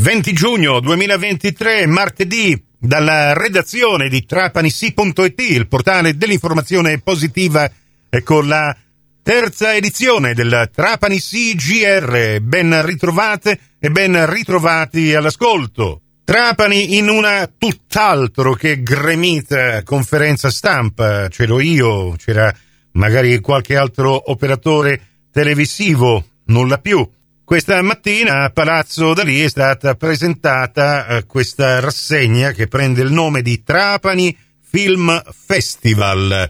20 giugno 2023, martedì, dalla redazione di trapanisi.it, il portale dell'informazione positiva, e con la terza edizione del Trapani CGR. Ben ritrovate e ben ritrovati all'ascolto. Trapani in una tutt'altro che gremita conferenza stampa. C'ero io, c'era magari qualche altro operatore televisivo, nulla più. Questa mattina a Palazzo Dalì è stata presentata eh, questa rassegna che prende il nome di Trapani Film Festival.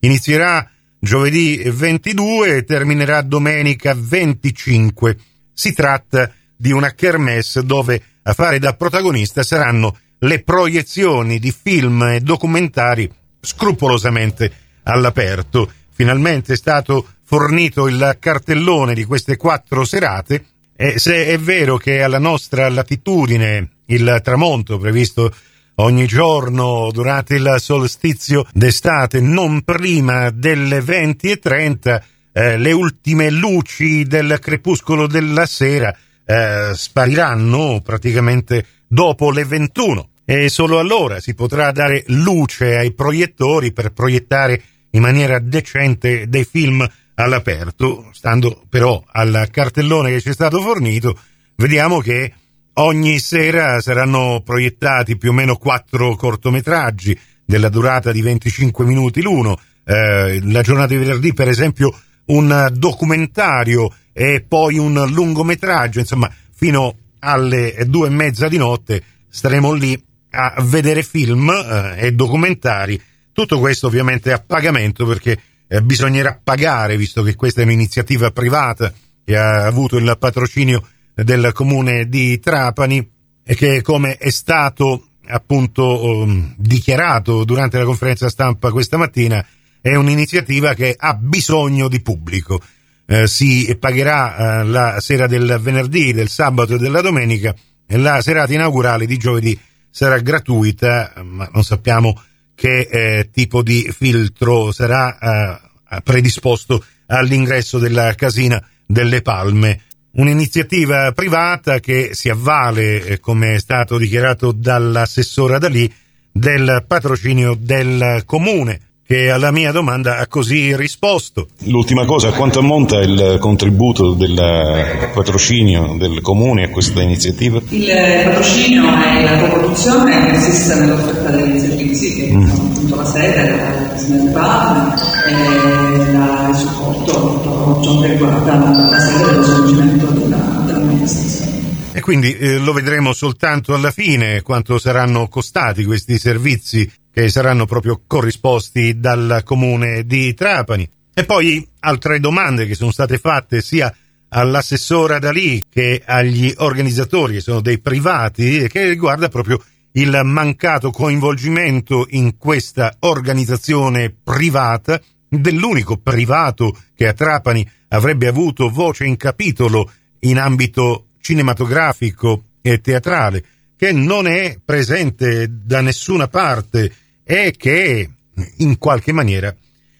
Inizierà giovedì 22 e terminerà domenica 25. Si tratta di una kermesse dove a fare da protagonista saranno le proiezioni di film e documentari scrupolosamente all'aperto. Finalmente è stato fornito il cartellone di queste quattro serate e se è vero che alla nostra latitudine il tramonto previsto ogni giorno durante il solstizio d'estate non prima delle 20 e 30 eh, le ultime luci del crepuscolo della sera eh, spariranno praticamente dopo le 21 e solo allora si potrà dare luce ai proiettori per proiettare in maniera decente dei film all'aperto, stando però al cartellone che ci è stato fornito, vediamo che ogni sera saranno proiettati più o meno quattro cortometraggi della durata di 25 minuti l'uno. Eh, la giornata di venerdì, per esempio, un documentario e poi un lungometraggio, insomma, fino alle due e mezza di notte staremo lì a vedere film eh, e documentari. Tutto questo ovviamente a pagamento perché eh, bisognerà pagare, visto che questa è un'iniziativa privata che ha avuto il patrocinio del comune di Trapani e che come è stato appunto um, dichiarato durante la conferenza stampa questa mattina è un'iniziativa che ha bisogno di pubblico. Eh, si pagherà eh, la sera del venerdì, del sabato e della domenica e la serata inaugurale di giovedì sarà gratuita, ma non sappiamo che eh, tipo di filtro sarà eh, predisposto all'ingresso della casina delle Palme. Un'iniziativa privata che si avvale, eh, come è stato dichiarato dall'assessora Dalì, del patrocinio del comune che alla mia domanda ha così risposto. L'ultima cosa, a quanto ammonta il contributo del patrocinio del Comune a questa iniziativa? Il patrocinio è la coproduzione che consiste nell'offerta dei servizi, che mm. sono appunto la sede, la presenza e la, il supporto tutto ciò che riguarda la sede dello svolgimento della, della manifestazione. E quindi eh, lo vedremo soltanto alla fine quanto saranno costati questi servizi che saranno proprio corrisposti dal comune di Trapani. E poi altre domande che sono state fatte sia all'assessora Dalì che agli organizzatori, che sono dei privati, che riguarda proprio il mancato coinvolgimento in questa organizzazione privata dell'unico privato che a Trapani avrebbe avuto voce in capitolo in ambito cinematografico e teatrale, che non è presente da nessuna parte e che in qualche maniera,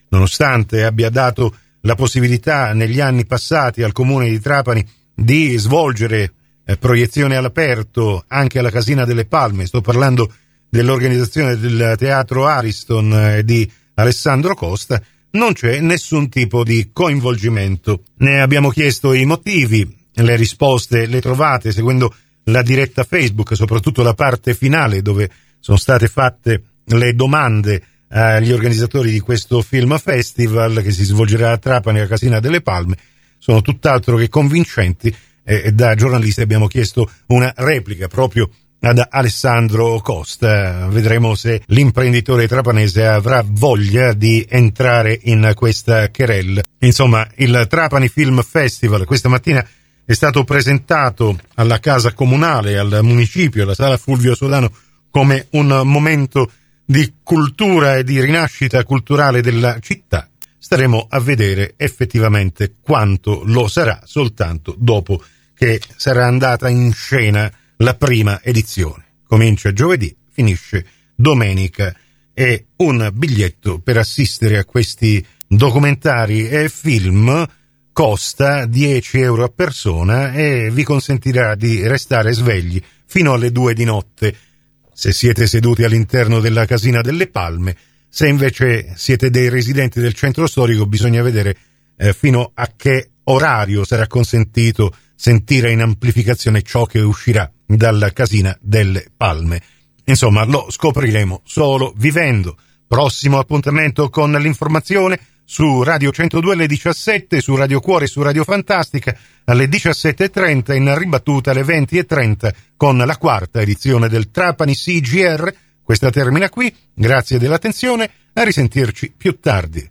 nonostante abbia dato la possibilità negli anni passati al comune di Trapani di svolgere eh, proiezioni all'aperto anche alla Casina delle Palme, sto parlando dell'organizzazione del teatro Ariston eh, di Alessandro Costa, non c'è nessun tipo di coinvolgimento. Ne abbiamo chiesto i motivi, le risposte le trovate seguendo la diretta Facebook, soprattutto la parte finale dove sono state fatte le domande agli organizzatori di questo film festival che si svolgerà a Trapani a Casina delle Palme sono tutt'altro che convincenti e da giornalisti abbiamo chiesto una replica proprio ad Alessandro Costa. Vedremo se l'imprenditore trapanese avrà voglia di entrare in questa querelle. Insomma, il Trapani Film Festival questa mattina è stato presentato alla Casa Comunale, al municipio, alla Sala Fulvio Solano come un momento di cultura e di rinascita culturale della città, staremo a vedere effettivamente quanto lo sarà soltanto dopo che sarà andata in scena la prima edizione. Comincia giovedì, finisce domenica e un biglietto per assistere a questi documentari e film costa 10 euro a persona e vi consentirà di restare svegli fino alle 2 di notte se siete seduti all'interno della casina delle Palme. Se invece siete dei residenti del centro storico bisogna vedere eh, fino a che orario sarà consentito sentire in amplificazione ciò che uscirà dalla casina delle Palme. Insomma, lo scopriremo solo vivendo. Prossimo appuntamento con l'informazione su Radio 102 alle 17, su Radio Cuore e su Radio Fantastica alle 17.30, in ribattuta alle 20.30 con la quarta edizione del Trapani CGR. Questa termina qui, grazie dell'attenzione, a risentirci più tardi.